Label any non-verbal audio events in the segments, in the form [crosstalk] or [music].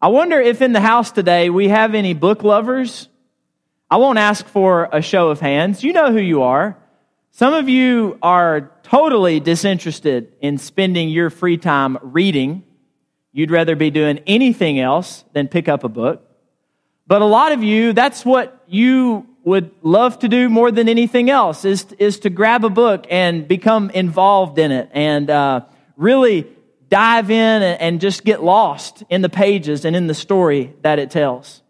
I wonder if in the house today we have any book lovers. I won't ask for a show of hands. You know who you are. Some of you are totally disinterested in spending your free time reading. You'd rather be doing anything else than pick up a book. But a lot of you, that's what you would love to do more than anything else is, is to grab a book and become involved in it and uh, really dive in and just get lost in the pages and in the story that it tells.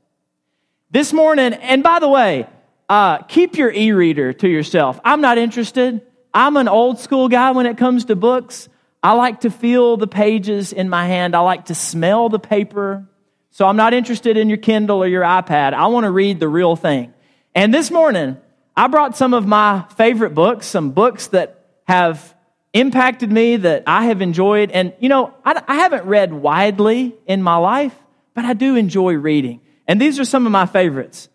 This morning, and by the way, uh, keep your e reader to yourself. I'm not interested. I'm an old school guy when it comes to books. I like to feel the pages in my hand, I like to smell the paper. So I'm not interested in your Kindle or your iPad. I want to read the real thing. And this morning, I brought some of my favorite books, some books that have impacted me, that I have enjoyed. And, you know, I, I haven't read widely in my life, but I do enjoy reading. And these are some of my favorites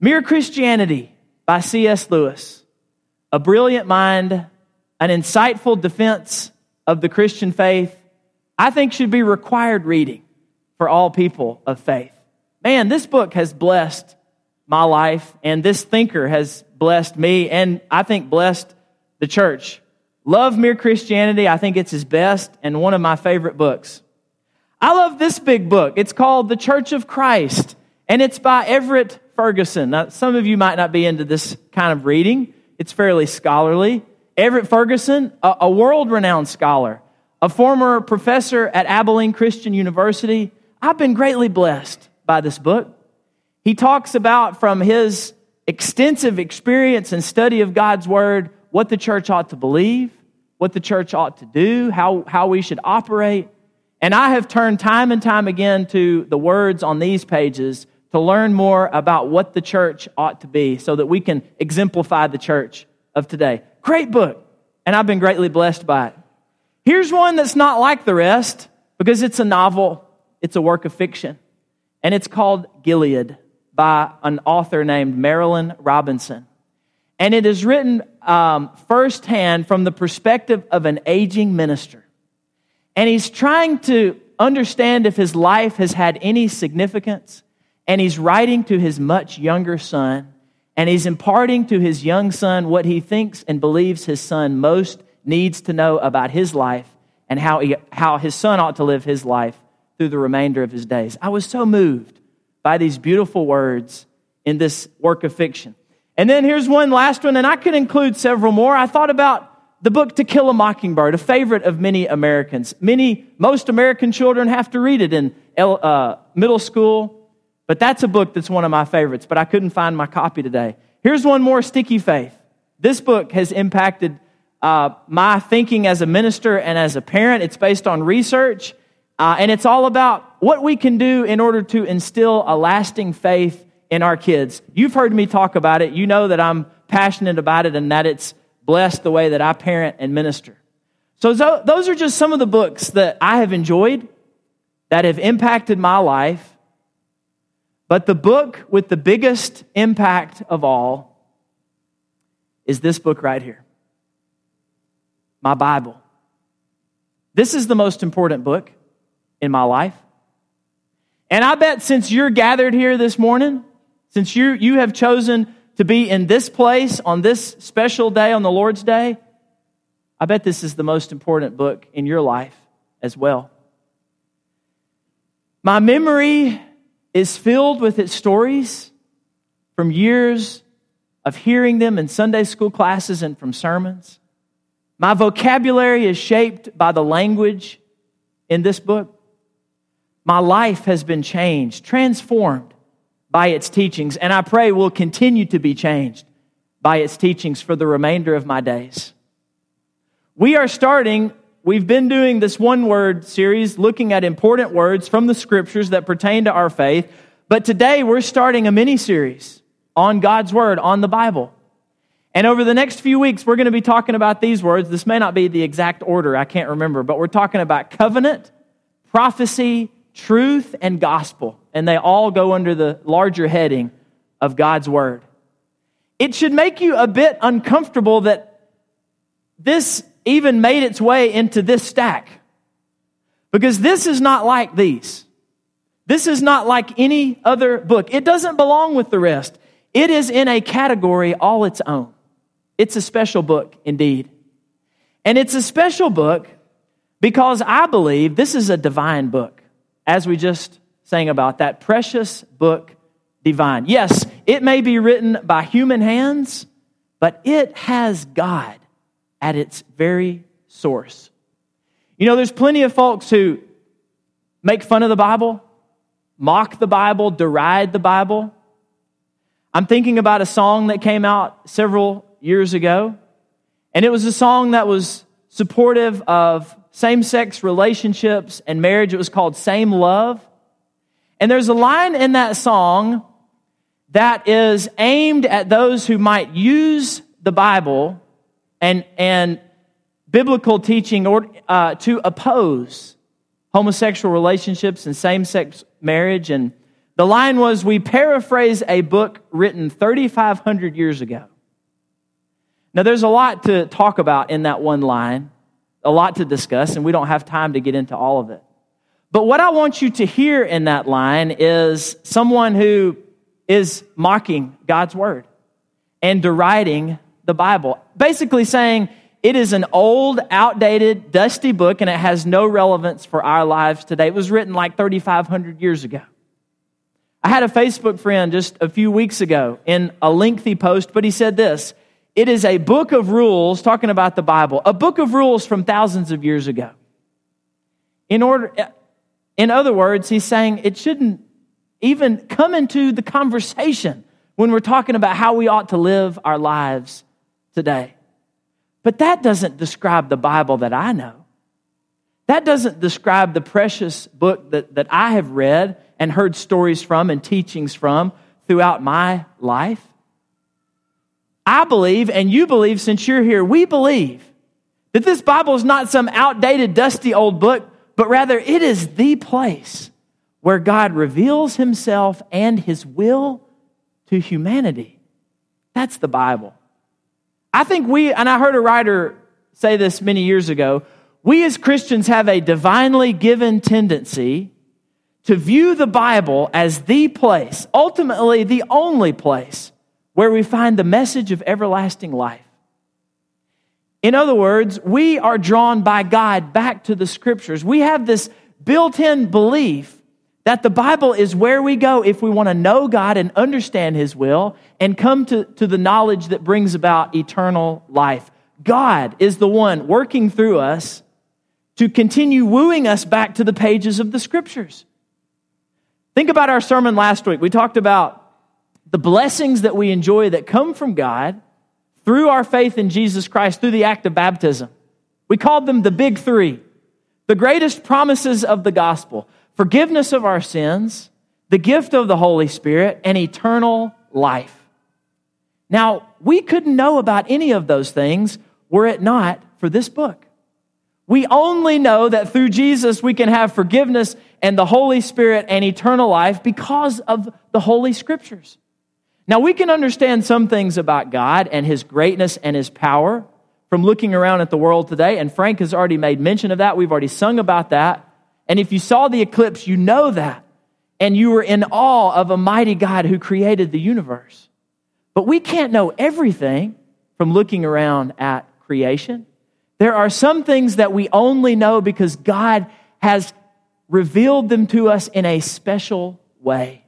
Mere Christianity by C.S. Lewis, a brilliant mind, an insightful defense of the Christian faith, I think should be required reading for all people of faith. Man, this book has blessed my life, and this thinker has blessed me, and I think blessed the church. Love Mere Christianity. I think it's his best and one of my favorite books. I love this big book. It's called The Church of Christ, and it's by Everett Ferguson. Now, some of you might not be into this kind of reading, it's fairly scholarly. Everett Ferguson, a, a world renowned scholar, a former professor at Abilene Christian University. I've been greatly blessed by this book. He talks about from his extensive experience and study of God's Word what the church ought to believe, what the church ought to do, how, how we should operate. And I have turned time and time again to the words on these pages to learn more about what the church ought to be so that we can exemplify the church of today. Great book, and I've been greatly blessed by it. Here's one that's not like the rest because it's a novel, it's a work of fiction, and it's called Gilead by an author named Marilynne Robinson. And it is written um, firsthand from the perspective of an aging minister. And he's trying to understand if his life has had any significance. And he's writing to his much younger son. And he's imparting to his young son what he thinks and believes his son most needs to know about his life and how, he, how his son ought to live his life through the remainder of his days. I was so moved by these beautiful words in this work of fiction. And then here's one last one, and I could include several more. I thought about the book To Kill a Mockingbird, a favorite of many Americans. Many, most American children have to read it in uh, middle school, but that's a book that's one of my favorites, but I couldn't find my copy today. Here's one more Sticky Faith. This book has impacted uh, my thinking as a minister and as a parent. It's based on research, uh, and it's all about what we can do in order to instill a lasting faith in our kids. You've heard me talk about it. You know that I'm passionate about it and that it's blessed the way that I parent and minister. So, those are just some of the books that I have enjoyed that have impacted my life. But the book with the biggest impact of all is this book right here my Bible. This is the most important book in my life. And I bet since you're gathered here this morning, since you, you have chosen to be in this place on this special day, on the Lord's Day, I bet this is the most important book in your life as well. My memory is filled with its stories from years of hearing them in Sunday school classes and from sermons. My vocabulary is shaped by the language in this book. My life has been changed, transformed by its teachings, and I pray will continue to be changed by its teachings for the remainder of my days. We are starting, we've been doing this one word series looking at important words from the scriptures that pertain to our faith, but today we're starting a mini series on God's word, on the Bible. And over the next few weeks, we're going to be talking about these words. This may not be the exact order, I can't remember, but we're talking about covenant, prophecy, truth, and gospel and they all go under the larger heading of God's Word. It should make you a bit uncomfortable that this even made its way into this stack. Because this is not like these. This is not like any other book. It doesn't belong with the rest. It is in a category all its own. It's a special book indeed. And it's a special book because I believe this is a divine book, as we just sang about that precious book, divine. Yes, it may be written by human hands, but it has God at its very source. You know, there's plenty of folks who make fun of the Bible, mock the Bible, deride the Bible. I'm thinking about a song that came out several years ago, and it was a song that was supportive of same sex relationships and marriage. It was called Same Love. And there's a line in that song that is aimed at those who might use the Bible and, and biblical teaching or, uh, to oppose homosexual relationships and same sex marriage. And the line was We paraphrase a book written 3,500 years ago. Now, there's a lot to talk about in that one line, a lot to discuss, and we don't have time to get into all of it. But what I want you to hear in that line is someone who is mocking God's word and deriding the Bible, basically saying it is an old, outdated, dusty book and it has no relevance for our lives today. It was written like 3,500 years ago. I had a Facebook friend just a few weeks ago in a lengthy post, but he said this It is a book of rules, talking about the Bible, a book of rules from thousands of years ago. In order, in other words, he's saying it shouldn't even come into the conversation when we're talking about how we ought to live our lives today. But that doesn't describe the Bible that I know. That doesn't describe the precious book that, that I have read and heard stories from and teachings from throughout my life. I believe, and you believe since you're here, we believe that this Bible is not some outdated, dusty old book, but rather it is the place where God reveals himself and his will to humanity. That's the Bible. I think we, and I heard a writer say this many years ago, we as Christians have a divinely given tendency to view the Bible as the place, ultimately the only place, where we find the message of everlasting life. In other words, we are drawn by God back to the scriptures. We have this built in belief that the Bible is where we go if we want to know God and understand His will and come to, to the knowledge that brings about eternal life. God is the one working through us to continue wooing us back to the pages of the scriptures. Think about our sermon last week. We talked about the blessings that we enjoy that come from God through our faith in Jesus Christ, through the act of baptism. We called them the big three, the greatest promises of the gospel forgiveness of our sins, the gift of the Holy Spirit, and eternal life. Now, we couldn't know about any of those things were it not for this book. We only know that through Jesus we can have forgiveness and the Holy Spirit and eternal life because of the Holy Scriptures. Now, we can understand some things about God and His greatness and His power from looking around at the world today, and Frank has already made mention of that. We've already sung about that. And if you saw the eclipse, you know that. And you were in awe of a mighty God who created the universe. But we can't know everything from looking around at creation. There are some things that we only know because God has revealed them to us in a special way.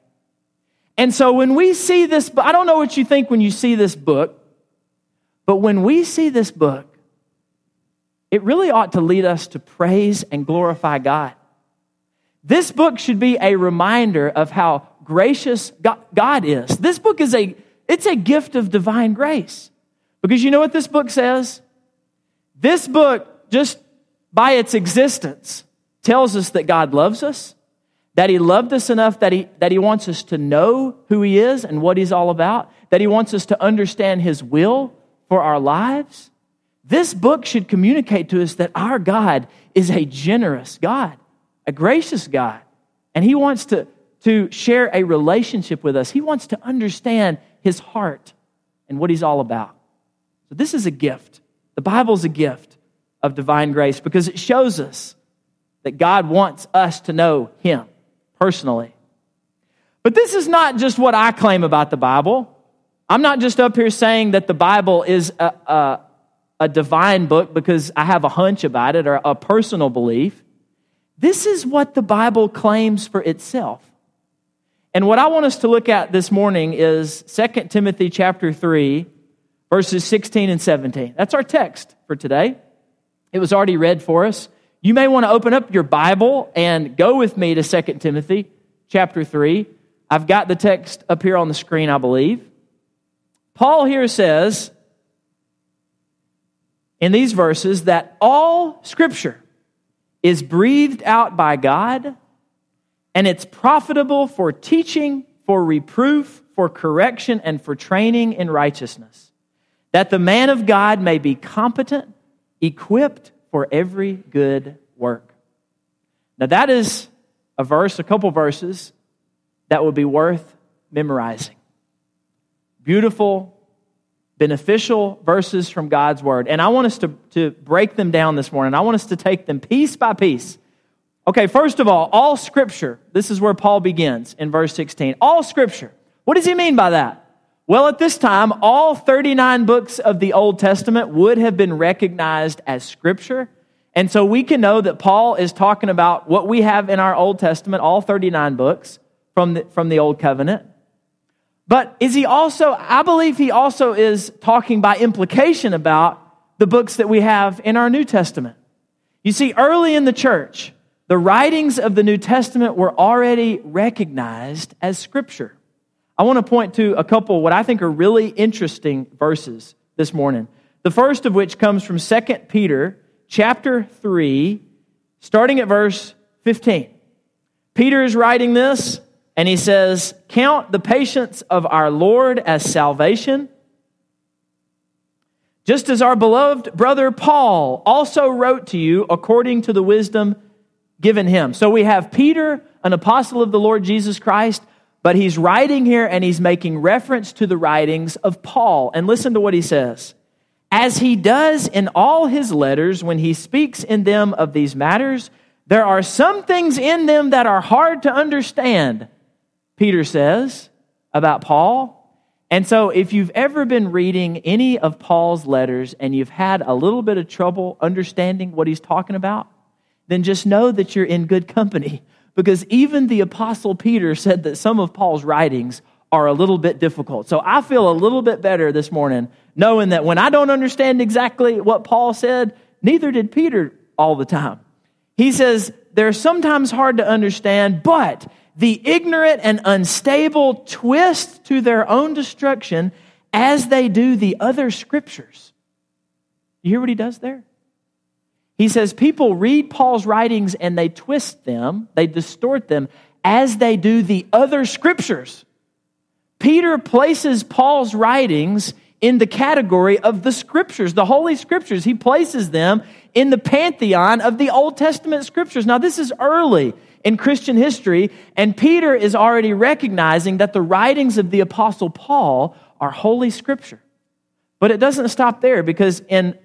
And so when we see this, I don't know what you think when you see this book, but when we see this book, it really ought to lead us to praise and glorify God. This book should be a reminder of how gracious God is. This book is a it's a gift of divine grace. Because you know what this book says? This book just by its existence tells us that God loves us, that he loved us enough that he that he wants us to know who he is and what he's all about, that he wants us to understand his will for our lives. This book should communicate to us that our God is a generous God a gracious God, and He wants to, to share a relationship with us. He wants to understand His heart and what He's all about. So, this is a gift. The Bible's a gift of divine grace because it shows us that God wants us to know Him personally. But this is not just what I claim about the Bible. I'm not just up here saying that the Bible is a, a, a divine book because I have a hunch about it or a personal belief. This is what the Bible claims for itself. And what I want us to look at this morning is 2 Timothy chapter 3 verses 16 and 17. That's our text for today. It was already read for us. You may want to open up your Bible and go with me to 2 Timothy chapter 3. I've got the text up here on the screen, I believe. Paul here says in these verses that all scripture is breathed out by God and it's profitable for teaching, for reproof, for correction, and for training in righteousness, that the man of God may be competent, equipped for every good work. Now, that is a verse, a couple verses that would be worth memorizing. Beautiful, beneficial verses from God's Word. And I want us to, to break them down this morning. I want us to take them piece by piece. Okay, first of all, all Scripture. This is where Paul begins in verse 16. All Scripture. What does he mean by that? Well, at this time, all 39 books of the Old Testament would have been recognized as Scripture. And so we can know that Paul is talking about what we have in our Old Testament, all 39 books from the, from the Old Covenant. But is he also, I believe he also is talking by implication about the books that we have in our New Testament. You see, early in the church, the writings of the New Testament were already recognized as Scripture. I want to point to a couple what I think are really interesting verses this morning. The first of which comes from 2 Peter chapter 3, starting at verse 15. Peter is writing this and he says, Count the patience of our Lord as salvation. Just as our beloved brother Paul also wrote to you according to the wisdom given him. So we have Peter, an apostle of the Lord Jesus Christ, but he's writing here and he's making reference to the writings of Paul. And listen to what he says. As he does in all his letters when he speaks in them of these matters, there are some things in them that are hard to understand Peter says about Paul. And so, if you've ever been reading any of Paul's letters and you've had a little bit of trouble understanding what he's talking about, then just know that you're in good company. [laughs] Because even the Apostle Peter said that some of Paul's writings are a little bit difficult. So I feel a little bit better this morning knowing that when I don't understand exactly what Paul said, neither did Peter all the time. He says they're sometimes hard to understand, but the ignorant and unstable twist to their own destruction as they do the other scriptures. You hear what he does there? He says people read Paul's writings and they twist them, they distort them as they do the other scriptures. Peter places Paul's writings in the category of the scriptures, the holy scriptures. He places them in the pantheon of the Old Testament scriptures. Now, this is early in Christian history, and Peter is already recognizing that the writings of the Apostle Paul are holy scripture. But it doesn't stop there because in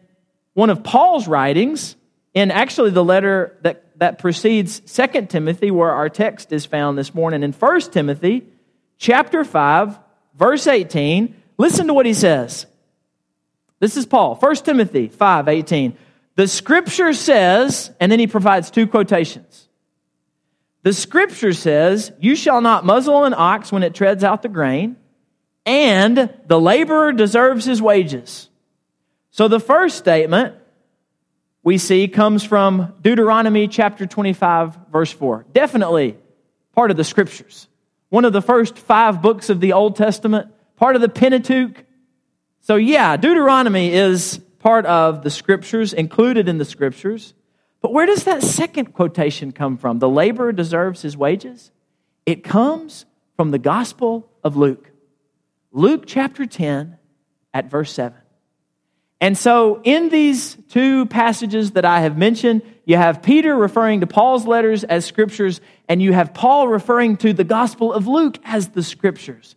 one of Paul's writings, in actually the letter that, that precedes Second Timothy, where our text is found this morning, in First Timothy chapter 5, verse 18, listen to what he says. This is Paul, First Timothy 5, 18. The scripture says, and then he provides two quotations. The scripture says, You shall not muzzle an ox when it treads out the grain, and the laborer deserves his wages. So the first statement we see comes from Deuteronomy chapter 25, verse 4. Definitely part of the scriptures. One of the first five books of the Old Testament, part of the Pentateuch. So, yeah, Deuteronomy is part of the scriptures, included in the scriptures. But where does that second quotation come from? The laborer deserves his wages? It comes from the Gospel of Luke. Luke chapter 10 at verse 7. And so, in these two passages that I have mentioned, you have Peter referring to Paul's letters as scriptures, and you have Paul referring to the Gospel of Luke as the scriptures.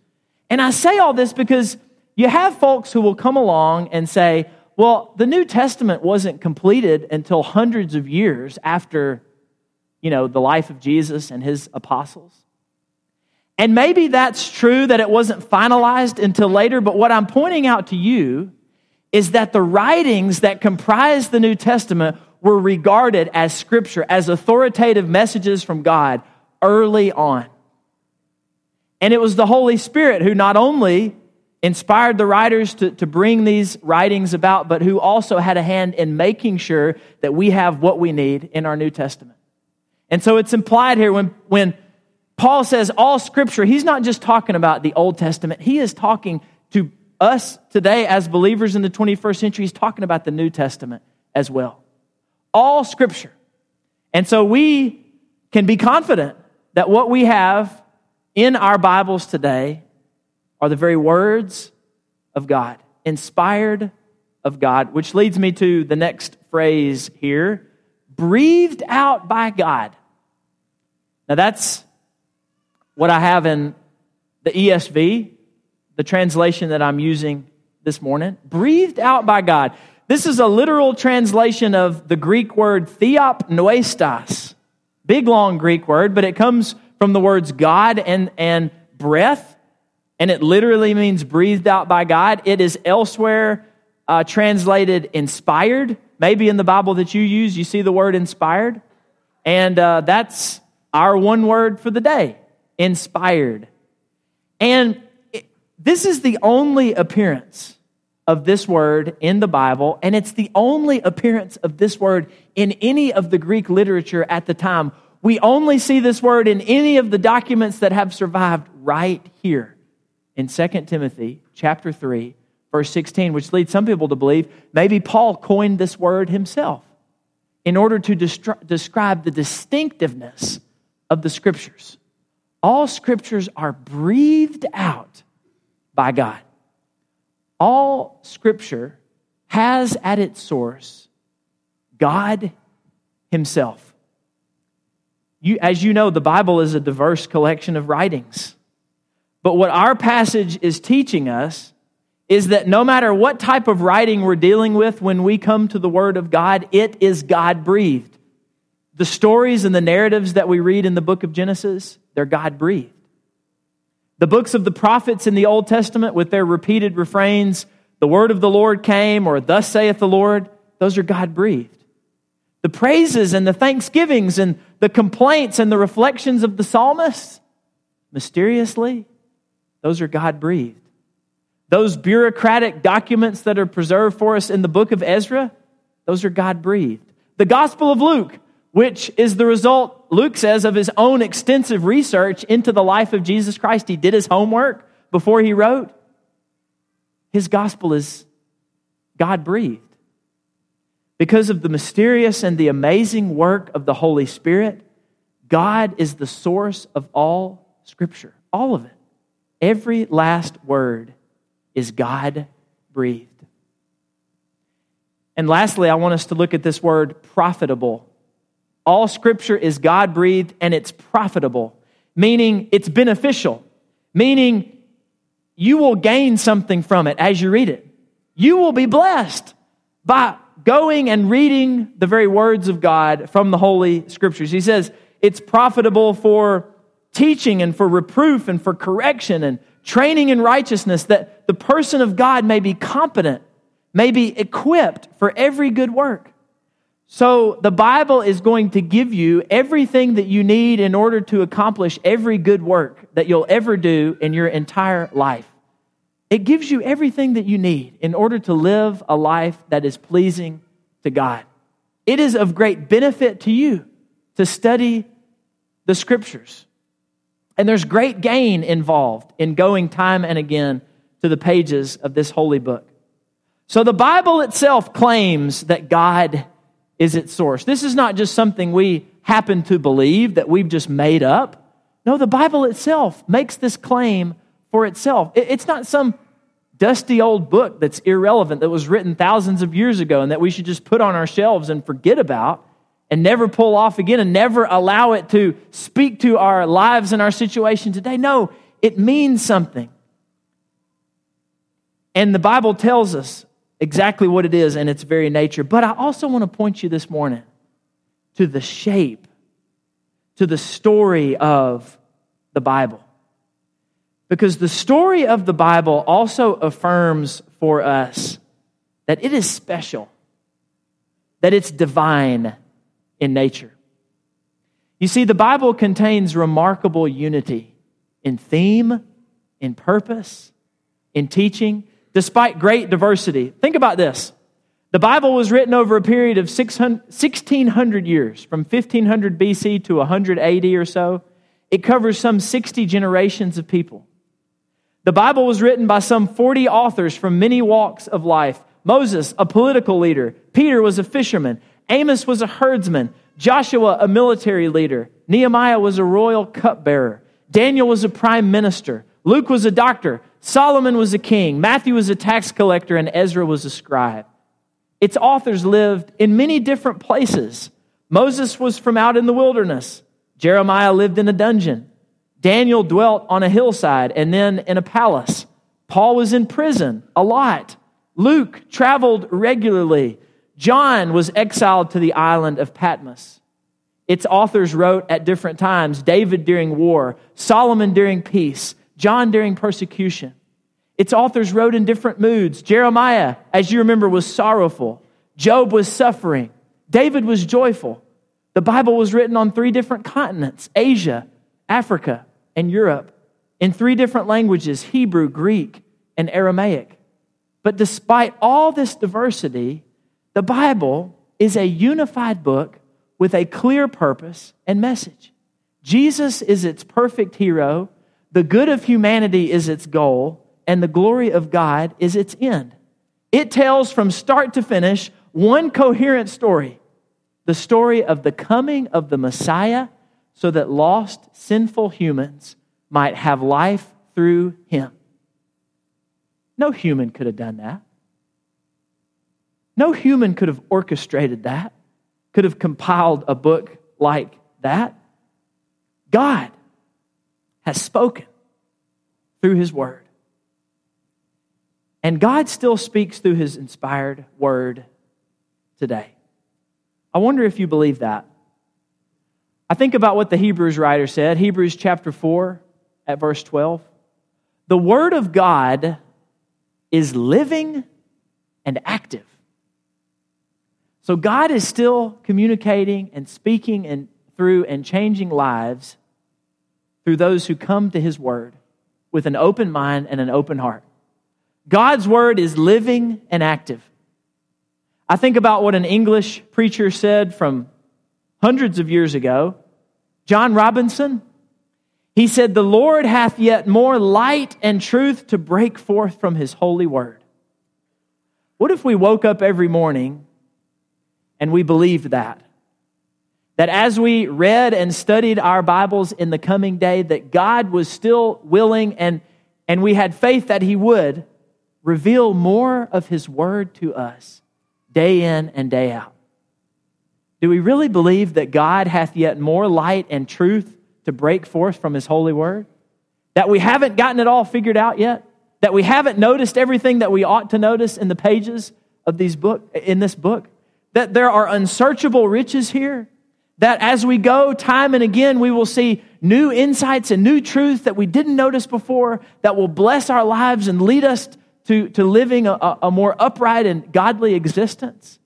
And I say all this because you have folks who will come along and say, well, the New Testament wasn't completed until hundreds of years after you know, the life of Jesus and his apostles. And maybe that's true that it wasn't finalized until later, but what I'm pointing out to you is that the writings that comprise the New Testament were regarded as scripture, as authoritative messages from God early on. And it was the Holy Spirit who not only inspired the writers to, to bring these writings about, but who also had a hand in making sure that we have what we need in our New Testament. And so it's implied here when, when Paul says all scripture, he's not just talking about the Old Testament, he is talking us today as believers in the 21st century. He's talking about the New Testament as well. All scripture. And so we can be confident that what we have in our Bibles today are the very words of God, inspired of God, which leads me to the next phrase here breathed out by God. Now, that's what I have in the ESV, the translation that I'm using this morning. Breathed out by God. This is a literal translation of the Greek word theopneustos. Big long Greek word, but it comes from the words God and, and breath, and it literally means breathed out by God. It is elsewhere uh, translated inspired. Maybe in the Bible that you use, you see the word inspired. And uh, that's our one word for the day inspired. And this is the only appearance of this word in the Bible, and it's the only appearance of this word in any of the Greek literature at the time. We only see this word in any of the documents that have survived right here in 2 Timothy chapter 3 verse 16, which leads some people to believe maybe Paul coined this word himself in order to describe the distinctiveness of the scriptures. All scriptures are breathed out by God. All scripture has at its source God Himself. You, as you know, the Bible is a diverse collection of writings. But what our passage is teaching us is that no matter what type of writing we're dealing with when we come to the Word of God, it is God breathed. The stories and the narratives that we read in the book of Genesis, they're God breathed. The books of the prophets in the Old Testament, with their repeated refrains, the word of the Lord came, or thus saith the Lord, those are God breathed. The praises and the thanksgivings and the complaints and the reflections of the psalmists, mysteriously, those are God breathed. Those bureaucratic documents that are preserved for us in the book of Ezra, those are God breathed. The Gospel of Luke, which is the result, Luke says, of his own extensive research into the life of Jesus Christ. He did his homework before he wrote. His gospel is God breathed. Because of the mysterious and the amazing work of the Holy Spirit, God is the source of all Scripture, all of it. Every last word is God breathed. And lastly, I want us to look at this word profitable all scripture is God breathed and it's profitable, meaning it's beneficial, meaning you will gain something from it as you read it. You will be blessed by going and reading the very words of God from the Holy Scriptures. He says it's profitable for teaching and for reproof and for correction and training in righteousness that the person of God may be competent, may be equipped for every good work. So the Bible is going to give you everything that you need in order to accomplish every good work that you'll ever do in your entire life. It gives you everything that you need in order to live a life that is pleasing to God. It is of great benefit to you to study the scriptures. And there's great gain involved in going time and again to the pages of this holy book. So the Bible itself claims that God is its source. This is not just something we happen to believe that we've just made up. No, the Bible itself makes this claim for itself. It's not some dusty old book that's irrelevant that was written thousands of years ago and that we should just put on our shelves and forget about and never pull off again and never allow it to speak to our lives and our situation today. No, it means something. And the Bible tells us exactly what it is in its very nature. But I also want to point you this morning to the shape to the story of the Bible. Because the story of the Bible also affirms for us that it is special, that it's divine in nature. You see, the Bible contains remarkable unity in theme, in purpose, in teaching, despite great diversity. Think about this. The Bible was written over a period of 1600 years, from 1500 BC to 180 or so. It covers some 60 generations of people. The Bible was written by some 40 authors from many walks of life. Moses, a political leader. Peter was a fisherman. Amos was a herdsman. Joshua, a military leader. Nehemiah was a royal cupbearer. Daniel was a prime minister. Luke was a doctor. Solomon was a king. Matthew was a tax collector. And Ezra was a scribe. Its authors lived in many different places. Moses was from out in the wilderness. Jeremiah lived in a dungeon. Daniel dwelt on a hillside and then in a palace. Paul was in prison a lot. Luke traveled regularly. John was exiled to the island of Patmos. Its authors wrote at different times David during war, Solomon during peace, John during persecution. Its authors wrote in different moods. Jeremiah, as you remember, was sorrowful. Job was suffering. David was joyful. The Bible was written on three different continents Asia, Africa, and Europe, in three different languages Hebrew, Greek, and Aramaic. But despite all this diversity, the Bible is a unified book with a clear purpose and message. Jesus is its perfect hero, the good of humanity is its goal, and the glory of God is its end. It tells from start to finish one coherent story the story of the coming of the Messiah so that lost, sinful humans might have life through him. No human could have done that. No human could have orchestrated that, could have compiled a book like that. God has spoken through his word. And God still speaks through his inspired word today. I wonder if you believe that. I think about what the Hebrews writer said, Hebrews chapter 4 at verse 12. The word of God is living and active. So God is still communicating and speaking and through and changing lives through those who come to his word with an open mind and an open heart. God's word is living and active. I think about what an English preacher said from hundreds of years ago, John Robinson. He said, The Lord hath yet more light and truth to break forth from his holy word. What if we woke up every morning and we believed that? That as we read and studied our Bibles in the coming day, that God was still willing and, and we had faith that He would reveal more of His Word to us day in and day out? Do we really believe that God hath yet more light and truth to break forth from His holy Word? That we haven't gotten it all figured out yet? That we haven't noticed everything that we ought to notice in the pages of these book, in this book? That there are unsearchable riches here? That as we go time and again, we will see new insights and new truths that we didn't notice before that will bless our lives and lead us to, to living a, a more upright and godly existence,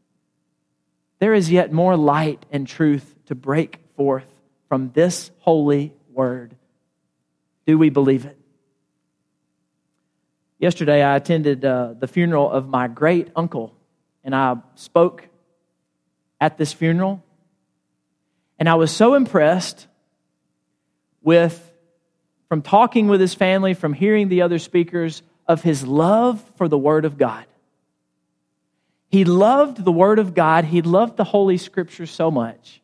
there is yet more light and truth to break forth from this holy word. Do we believe it? Yesterday, I attended uh, the funeral of my great uncle, and I spoke at this funeral. And I was so impressed with, from talking with his family, from hearing the other speakers, of his love for the Word of God. He loved the Word of God, he loved the Holy Scriptures so much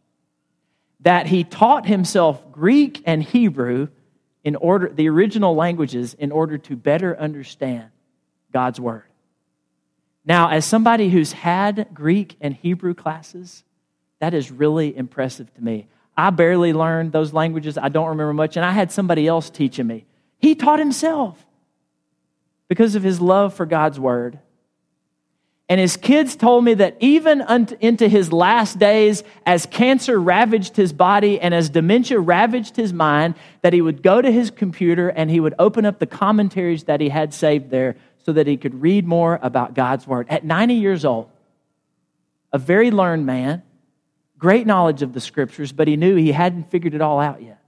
that he taught himself Greek and Hebrew in order, the original languages, in order to better understand God's Word. Now, as somebody who's had Greek and Hebrew classes, that is really impressive to me. I barely learned those languages. I don't remember much, and I had somebody else teaching me. He taught himself because of his love for God's word. And his kids told me that even into his last days, as cancer ravaged his body and as dementia ravaged his mind, that he would go to his computer and he would open up the commentaries that he had saved there so that he could read more about God's Word. At 90 years old, a very learned man, great knowledge of the Scriptures, but he knew he hadn't figured it all out yet.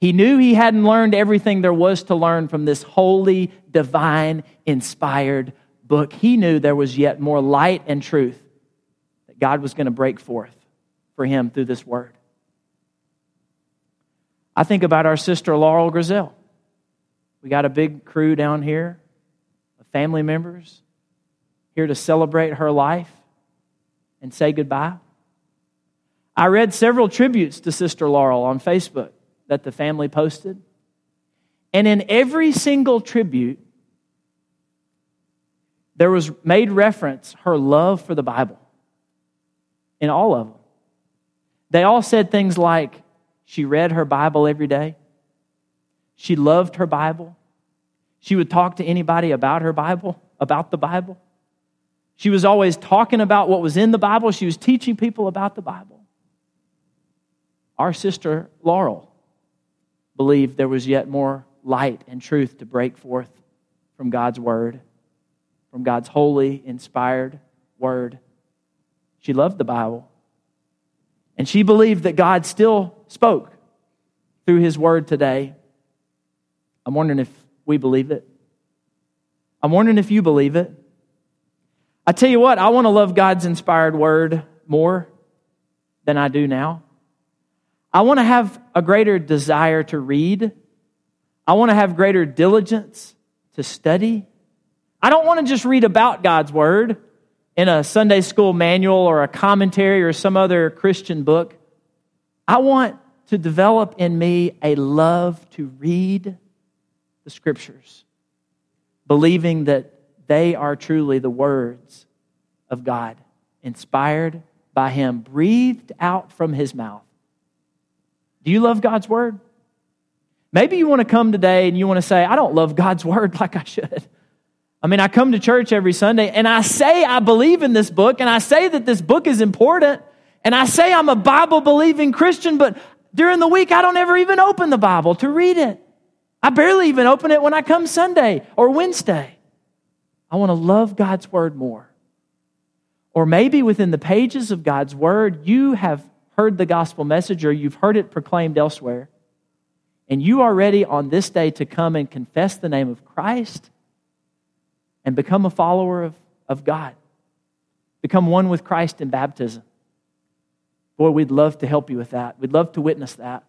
He knew he hadn't learned everything there was to learn from this holy, divine, inspired book, he knew there was yet more light and truth that God was going to break forth for him through this word. I think about our sister Laurel Grizel. We got a big crew down here of family members here to celebrate her life and say goodbye. I read several tributes to Sister Laurel on Facebook that the family posted. And in every single tribute, there was made reference her love for the Bible in all of them. They all said things like she read her Bible every day. She loved her Bible. She would talk to anybody about her Bible, about the Bible. She was always talking about what was in the Bible. She was teaching people about the Bible. Our sister Laurel believed there was yet more light and truth to break forth from God's Word from God's holy, inspired word. She loved the Bible. And she believed that God still spoke through his word today. I'm wondering if we believe it. I'm wondering if you believe it. I tell you what, I want to love God's inspired word more than I do now. I want to have a greater desire to read. I want to have greater diligence to study. I don't want to just read about God's Word in a Sunday school manual or a commentary or some other Christian book. I want to develop in me a love to read the Scriptures, believing that they are truly the words of God, inspired by Him, breathed out from His mouth. Do you love God's Word? Maybe you want to come today and you want to say, I don't love God's Word [laughs] like I should. I mean, I come to church every Sunday and I say I believe in this book and I say that this book is important and I say I'm a Bible believing Christian, but during the week I don't ever even open the Bible to read it. I barely even open it when I come Sunday or Wednesday. I want to love God's Word more. Or maybe within the pages of God's Word, you have heard the gospel message or you've heard it proclaimed elsewhere, and you are ready on this day to come and confess the name of Christ and become a follower of, of God. Become one with Christ in baptism. Boy, we'd love to help you with that. We'd love to witness that.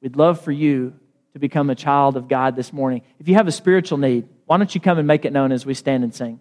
We'd love for you to become a child of God this morning. If you have a spiritual need, why don't you come and make it known as we stand and sing?